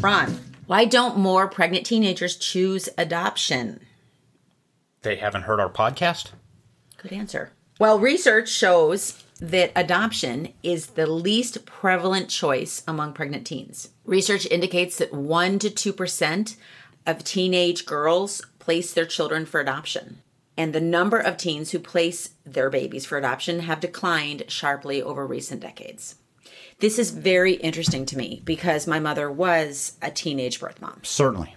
Ron, why don't more pregnant teenagers choose adoption? They haven't heard our podcast? Good answer. Well, research shows that adoption is the least prevalent choice among pregnant teens. Research indicates that 1 to 2% of teenage girls place their children for adoption. And the number of teens who place their babies for adoption have declined sharply over recent decades. This is very interesting to me because my mother was a teenage birth mom. Certainly.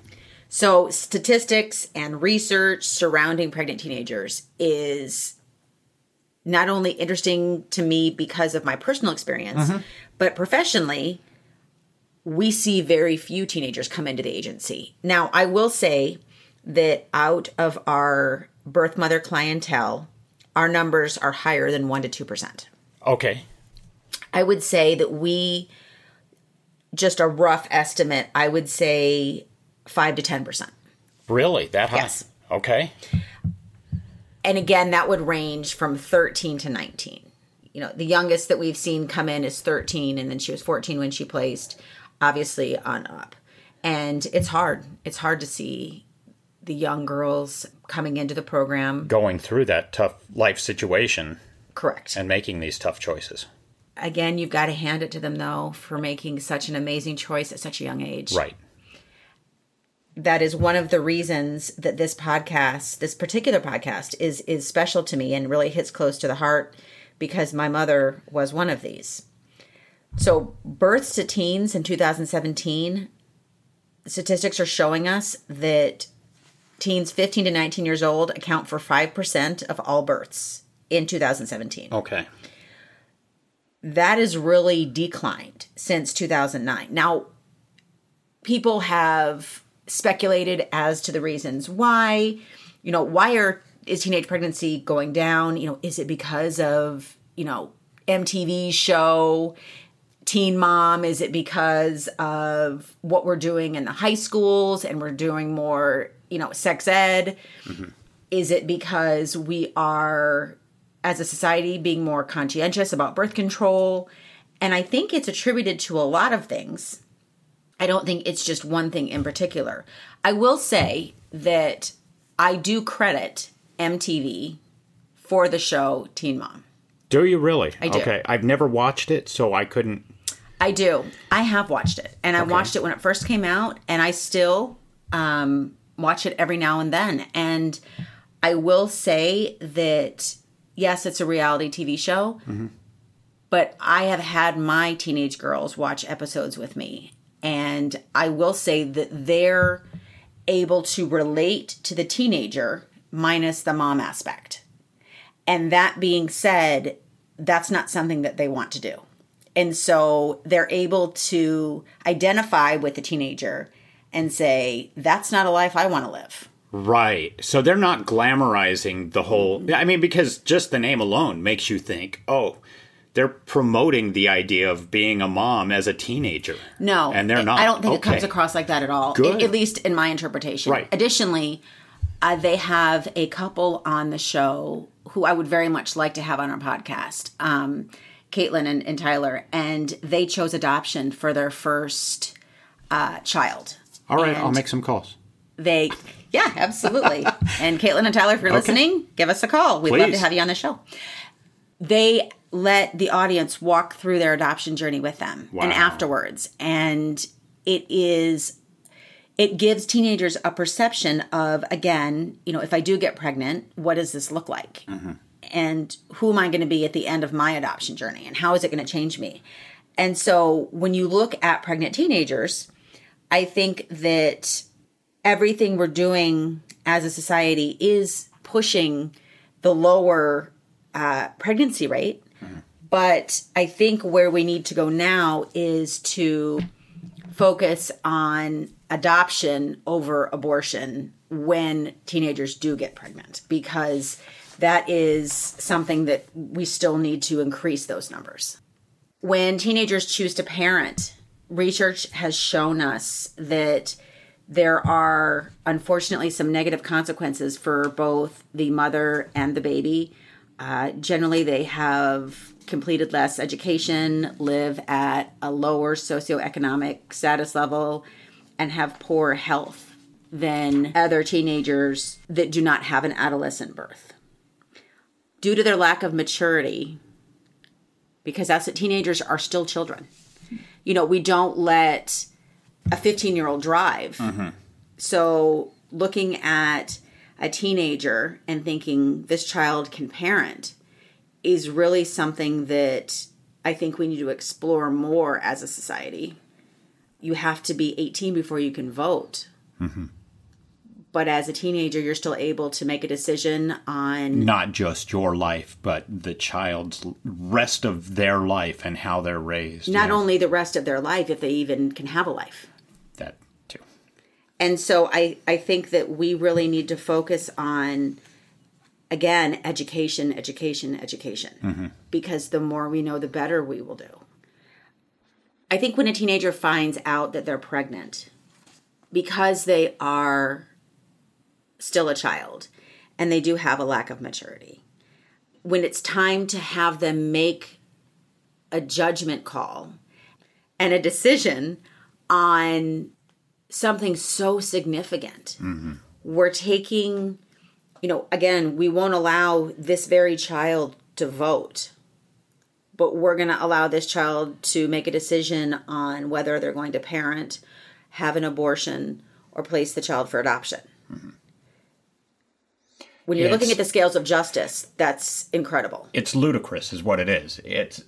So, statistics and research surrounding pregnant teenagers is not only interesting to me because of my personal experience, mm-hmm. but professionally, we see very few teenagers come into the agency. Now, I will say that out of our birth mother clientele, our numbers are higher than 1% to 2%. Okay. I would say that we, just a rough estimate, I would say 5 to 10%. Really? That high? Yes. Okay. And again, that would range from 13 to 19. You know, the youngest that we've seen come in is 13, and then she was 14 when she placed, obviously on up. And it's hard. It's hard to see the young girls coming into the program. Going through that tough life situation Correct. and making these tough choices. Again, you've got to hand it to them, though, for making such an amazing choice at such a young age. Right. that is one of the reasons that this podcast, this particular podcast, is is special to me and really hits close to the heart because my mother was one of these. So, births to teens in 2017, statistics are showing us that teens 15 to 19 years old account for 5% of all births in 2017 Okay. That has really declined since 2009. Now, people have speculated as to the reasons why. You know, why are is teenage pregnancy going down? You know, is it because of you know MTV show Teen Mom? Is it because of what we're doing in the high schools and we're doing more you know sex ed? Mm-hmm. Is it because we are as a society being more conscientious about birth control? And I think it's attributed to a lot of things. I don't think it's just one thing in particular. I will say that I do credit MTV for the show Teen Mom. Do you really? I do. Okay. I've never watched it, so I couldn't. I do. I have watched it, and I watched it when it first came out, and I still um, watch it every now and then. And I will say that yes, it's a reality TV show, but I have had my teenage girls watch episodes with me, and I will say that they're able to relate to the teenager minus the mom aspect. And that being said, that's not something that they want to do. And so they're able to identify with the teenager and say, that's not a life I want to live. Right. So they're not glamorizing the whole. I mean, because just the name alone makes you think, oh, they're promoting the idea of being a mom as a teenager. No, And they're not. I don't think it comes across like that at all. Good. At, at least in my interpretation. Right. Additionally, uh, they have a couple on the show who I would very much like to have on our podcast. Um, Caitlin and, and Tyler, and they chose adoption for their first uh, child. All right, And I'll make some calls. They, yeah, absolutely. and Caitlin and Tyler, if you're Okay. listening, give us a call. We'd love to have you on the show. They let the audience walk through their adoption journey with them and afterwards. And it is, it gives teenagers a perception of, again, you know, if I do get pregnant, what does this look like? Mm-hmm. And who am I going to be at the end of my adoption journey? And how is it going to change me? And so when you look at pregnant teenagers, I think that everything we're doing as a society is pushing the lower uh, pregnancy rate. But I think where we need to go now is to focus on adoption over abortion when teenagers do get pregnant because that is something that we still need to increase those numbers. When teenagers choose to parent, research has shown us that there are unfortunately some negative consequences for both the mother and the baby. Uh, generally, they have completed less education, live at a lower socioeconomic status level, and have poor health than other teenagers that do not have an adolescent birth. Due to their lack of maturity, because that's what teenagers are still children. You know, we don't let a 15 year old drive. Mm-hmm. So looking at a teenager and thinking this child can parent is really something that I think we need to explore more as a society. You have to be 18 before you can vote. Mm-hmm. But as a teenager, you're still able to make a decision on Not just your life, but the child's rest of their life and how they're raised. not Yeah, only the rest of their life, if they even can have a life. And so I, I think that we really need to focus on again education education education. Mm-hmm. Because the more we know the better we will do. I think when a teenager finds out that they're pregnant because they are still a child and they do have a lack of maturity when it's time to have them make a judgment call and a decision on something so significant. Mm-hmm. We're taking, you know, again, we won't allow this very child to vote, but we're going to allow this child to make a decision on whether they're going to parent, have an abortion, or place the child for adoption. Mm-hmm. When you're Yeah, looking at the scales of justice, that's incredible. It's ludicrous, is what it is. It's.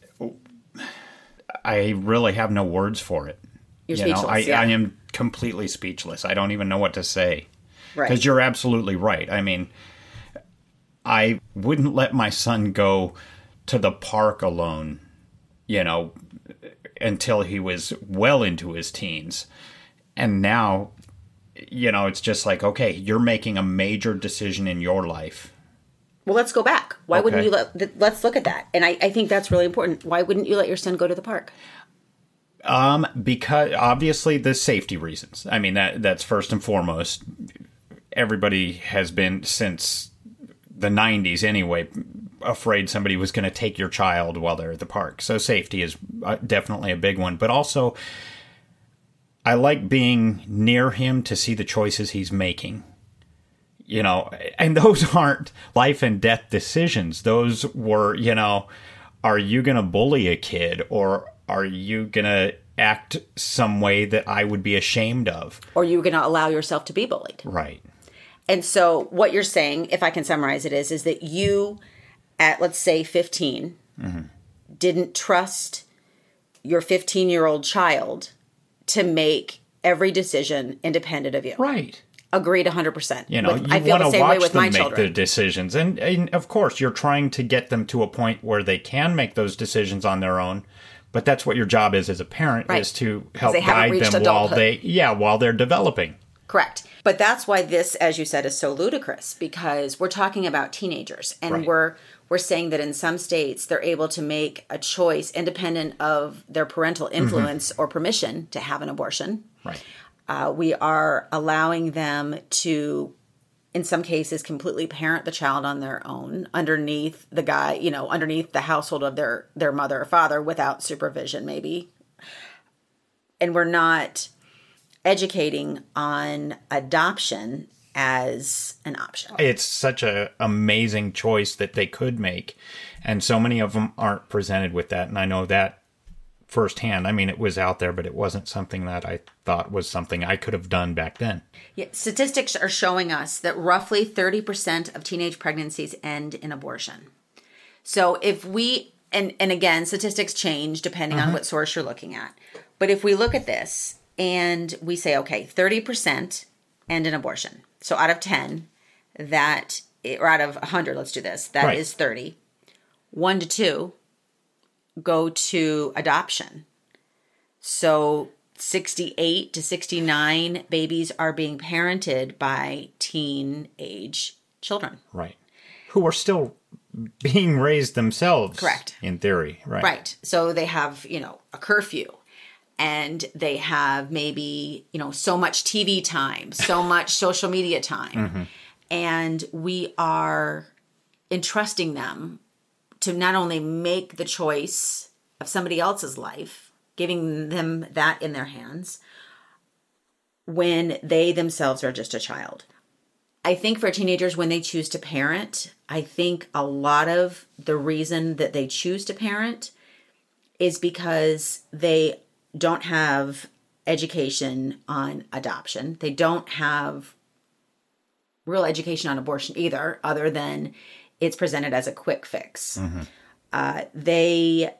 I really have no words for it. You're You know. I, yeah. I am completely speechless. I don't even know what to say. Right. Because you're absolutely right. I mean, I wouldn't let my son go to the park alone, you know, until he was well into his teens. And now, you know, it's just like, okay, you're making a major decision in your life. Well, let's go back. Why wouldn't you let? Let's look at that. And I, I think that's really important. Why wouldn't you let your son go to the park? Um, because obviously the safety reasons. I mean that that's first and foremost. Everybody has been since the '90s anyway, afraid somebody was going to take your child while they're at the park. So safety is uh, definitely a big one. But also, I like being near him to see the choices he's making. You know, and those aren't life and death decisions. Those were, you know, are you going to bully a kid or are you going to act some way that I would be ashamed of? Or you're going to allow yourself to be bullied? Right. And so, what you're saying, if I can summarize it, is is that you, at let's say 15, mm-hmm. didn't trust your 15 year old child to make every decision independent of you. Right. Agreed 100%. You know, With- you I feel want the to same way watch with them my make the children. decisions, and, and of course, you're trying to get them to a point where they can make those decisions on their own. But that's what your job is as a parent Right. is to help guide them while they yeah while they're developing. Correct. But that's why this, as you said, is so ludicrous because we're talking about teenagers and Right. we're we're saying that in some states they're able to make a choice independent of their parental influence or permission to have an abortion. Right. Uh, we are allowing them to in some cases completely parent the child on their own underneath the guy you know underneath the household of their their mother or father without supervision maybe. And we're not educating on adoption as an option. It's such a amazing choice that they could make and so many of them aren't presented with that and i know that firsthand. I mean, it was out there, but it wasn't something that I thought was something I could have done back then. Yeah, statistics are showing us that roughly 30% of teenage pregnancies end in abortion. So if we and and again, statistics change depending uh-huh. on what source you're looking at. But if we look at this and we say okay, 30% end in abortion. So out of 10, that or out of 100, let's do this. That right. is 30. 1 to 2 go to adoption. So 68 to 69 babies are being parented by teenage children. Right. Who are still being raised themselves. Correct. In theory, right. Right. So they have, you know, a curfew and they have maybe, you know, so much TV time, so much social media time. Mm-hmm. And we are entrusting them to not only make the choice of somebody else's life, giving them that in their hands, when they themselves are just a child. I think for teenagers, when they choose to parent, I think a lot of the reason that they choose to parent is because they don't have education on adoption. They don't have real education on abortion either, other than it's presented as a quick fix. Mm-hmm. Uh, they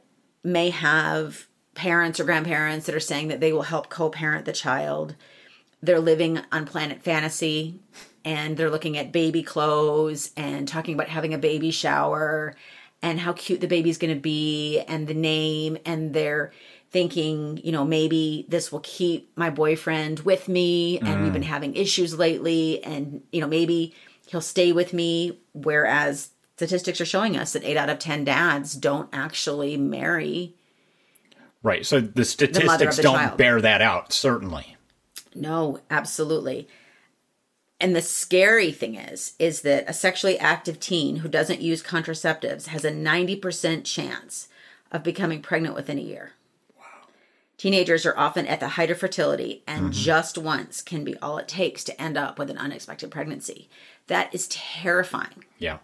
may have parents or grandparents that are saying that they will help co parent the child. They're living on Planet Fantasy and they're looking at baby clothes and talking about having a baby shower and how cute the baby's going to be and the name. And they're thinking, you know, maybe this will keep my boyfriend with me. And mm. we've been having issues lately. And, you know, maybe he'll stay with me. Whereas statistics are showing us that eight out of 10 dads don't actually marry. Right. So the statistics the don't child. bear that out, certainly. No, absolutely. And the scary thing is, is that a sexually active teen who doesn't use contraceptives has a 90% chance of becoming pregnant within a year. Teenagers are often at the height of fertility, and mm-hmm. just once can be all it takes to end up with an unexpected pregnancy. That is terrifying. Yeah.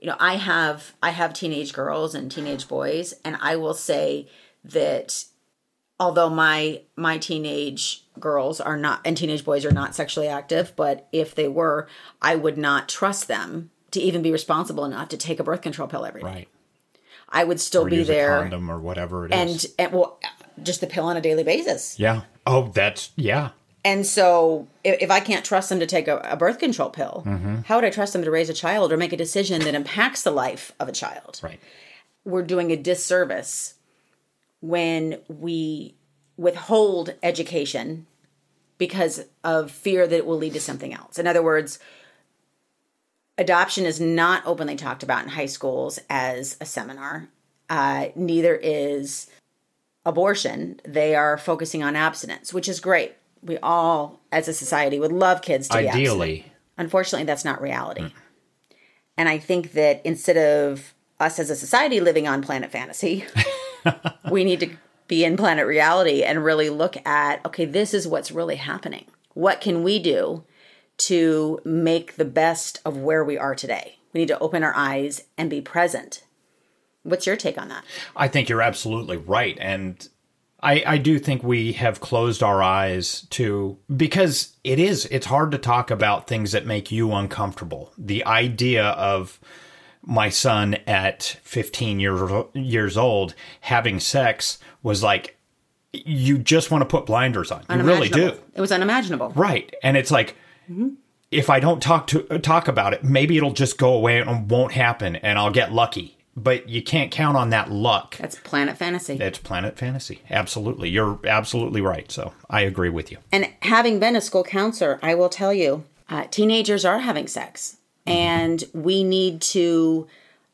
You know, I have I have teenage girls and teenage boys, and I will say that although my my teenage girls are not and teenage boys are not sexually active, but if they were, I would not trust them to even be responsible enough to take a birth control pill every day. Right. I would still or be there, condom or whatever it and, and well, just the pill on a daily basis. Yeah. Oh, that's yeah. And so, if, if I can't trust them to take a, a birth control pill, mm-hmm. how would I trust them to raise a child or make a decision that impacts the life of a child? Right. We're doing a disservice when we withhold education because of fear that it will lead to something else. In other words, adoption is not openly talked about in high schools as a seminar. Uh, neither is abortion, they are focusing on abstinence, which is great. We all, as a society, would love kids to ideally. Unfortunately, that's not reality. Mm. And I think that instead of us as a society living on planet fantasy, we need to be in planet reality and really look at okay, this is what's really happening. What can we do to make the best of where we are today? We need to open our eyes and be present What's your take on that? I think you're absolutely right. And I, I do think we have closed our eyes to because it is it's hard to talk about things that make you uncomfortable. The idea of my son at 15 years years old having sex was like you just want to put blinders on. You really do. It was unimaginable. Right. And it's like mm-hmm. if I don't talk to talk about it, maybe it'll just go away and won't happen and I'll get lucky but you can't count on that luck. That's planet fantasy. It's planet fantasy. Absolutely. You're absolutely right. So I agree with you. And having been a school counselor, I will tell you uh, teenagers are having sex. Mm-hmm. And we need to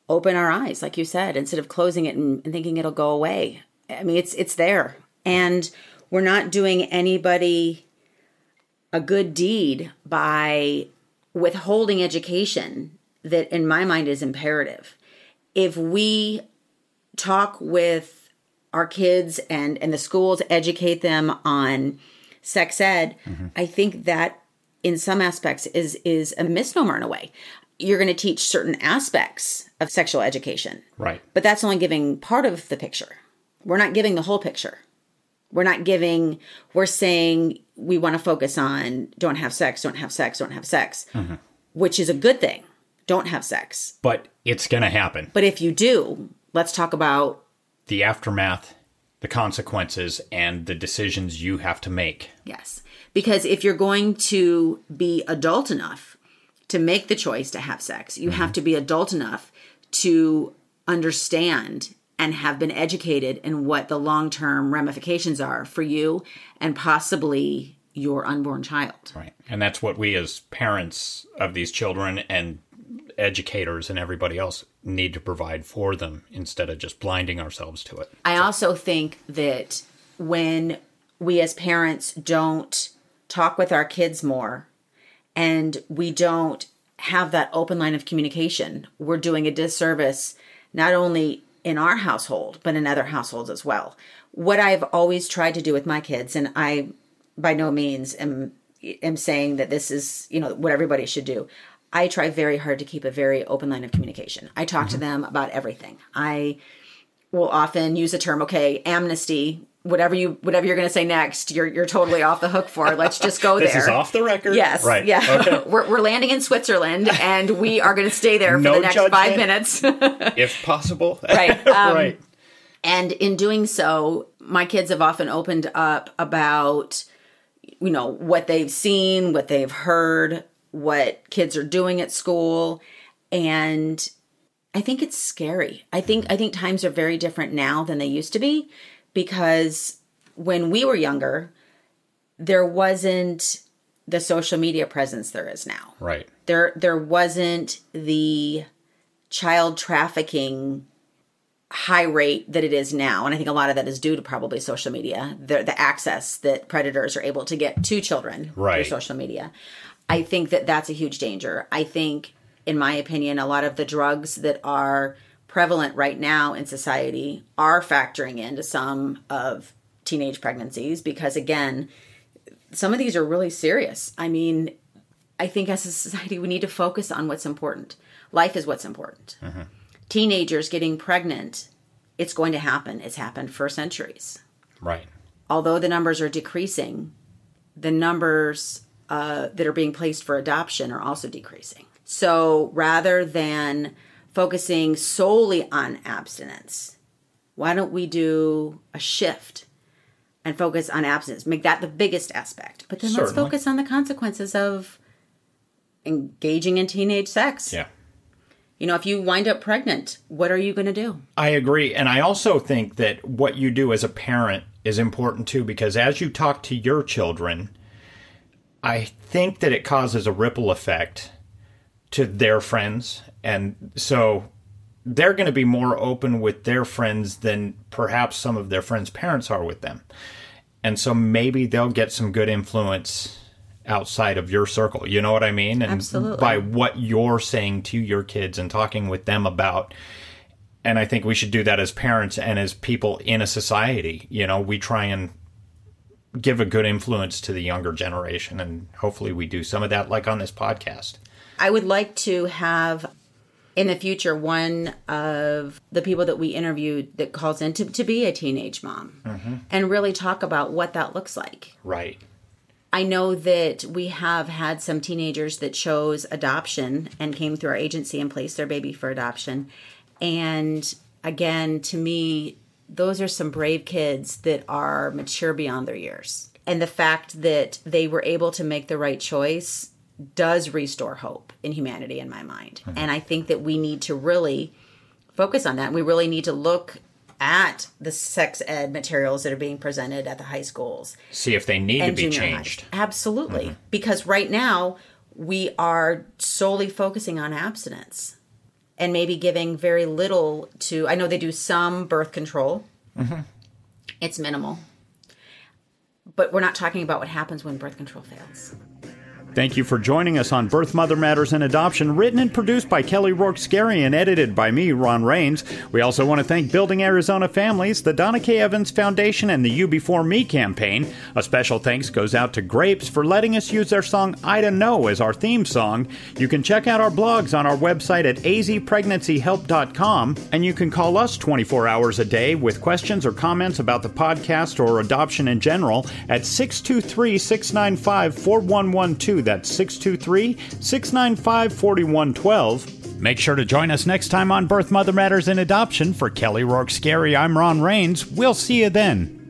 open our eyes, like you said, instead of closing it and, and thinking it'll go away. I mean, it's it's there, and we're not doing anybody a good deed by withholding education that in my mind is imperative. If we talk with our kids and and the schools educate them on sex ed, mm-hmm. I think that in some aspects is is a misnomer in a way. You're going to teach certain aspects of sexual education. Right. But that's only giving part of the picture. We're not giving the whole picture. We're not giving, we're saying we want to focus on don't have sex, don't have sex, don't have sex, mm-hmm. which is a good thing. Don't have sex. But it's going to happen. But if you do, let's talk about the aftermath, the consequences, and the decisions you have to make. Yes. Because if you're going to be adult enough to make the choice to have sex, you mm-hmm. have to be adult enough to understand and have been educated in what the long term ramifications are for you and possibly your unborn child. Right. And that's what we as parents of these children and educators and everybody else need to provide for them instead of just blinding ourselves to it. I so. also think that when we as parents don't talk with our kids more and we don't have that open line of communication, we're doing a disservice not only in our household, but in other households as well. What I've always tried to do with my kids, and I by no means am am saying that this is you know what everybody should do. I try very hard to keep a very open line of communication. I talk mm-hmm. to them about everything. I will often use the term, okay, amnesty, whatever you whatever you're going to say next, you're you're totally off the hook for. Let's just go this there. This is off the record. Yes. Right. Yeah. Okay. we're we're landing in Switzerland, and we are going to stay there for no the next judgment, five minutes, if possible. right. Um, right. And in doing so, my kids have often opened up about you know what they've seen, what they've heard, what kids are doing at school, and I think it's scary. I think I think times are very different now than they used to be because when we were younger, there wasn't the social media presence there is now. Right. There there wasn't the child trafficking high rate that it is now and i think a lot of that is due to probably social media the, the access that predators are able to get to children right. through social media i think that that's a huge danger. I think in my opinion a lot of the drugs that are prevalent right now in society are factoring into some of teenage pregnancies because again some of these are really serious. I mean i think as a society we need to focus on what's important. Life is what's important. Mm-hmm. teenagers getting pregnant it's going to happen. It's happened for centuries. Right. Although the numbers are decreasing the numbers uh, that are being placed for adoption are also decreasing so rather than focusing solely on abstinence, why don't we do a shift and focus on abstinence? Make that the biggest aspect. But then Certainly. let's focus on the consequences of engaging in teenage sex. Yeah. You know, if you wind up pregnant, what are you going to do? I agree. And I also think that what you do as a parent is important too, because as you talk to your children, I think that it causes a ripple effect to their friends and so they're going to be more open with their friends than perhaps some of their friends' parents are with them. And so maybe they'll get some good influence outside of your circle. You know what I mean? And Absolutely. by what you're saying to your kids and talking with them about. And I think we should do that as parents and as people in a society. You know, we try and give a good influence to the younger generation. And hopefully we do some of that, like on this podcast. I would like to have in the future one of the people that we interviewed that calls in to, to be a teenage mom mm-hmm. and really talk about what that looks like. Right. I know that we have had some teenagers that chose adoption and came through our agency and placed their baby for adoption. And again, to me, those are some brave kids that are mature beyond their years. And the fact that they were able to make the right choice does restore hope in humanity in my mind. Mm-hmm. And I think that we need to really focus on that. We really need to look at the sex ed materials that are being presented at the high schools. See if they need to be changed. High. Absolutely. Mm-hmm. Because right now we are solely focusing on abstinence and maybe giving very little to I know they do some birth control. Mm-hmm. It's minimal. But we're not talking about what happens when birth control fails Thank you for joining us on Birth Mother Matters and Adoption, written and produced by Kelly Rourke Skari and edited by me, Ron Rains. We also want to thank Building Arizona Families, the Donna K. Evans Foundation, and the You Before Me campaign. A special thanks goes out to Grapes for letting us use their song I Don't Know as our theme song. You can check out our blogs on our website at azpregnancyhelp.com, and you can call us 24 hours a day with questions or comments about the podcast or adoption in general at 623 695 4112. That's 623 695 4112. Make sure to join us next time on Birth Mother Matters and Adoption. For Kelly Rourke Skari, I'm Ron Rains. We'll see you then.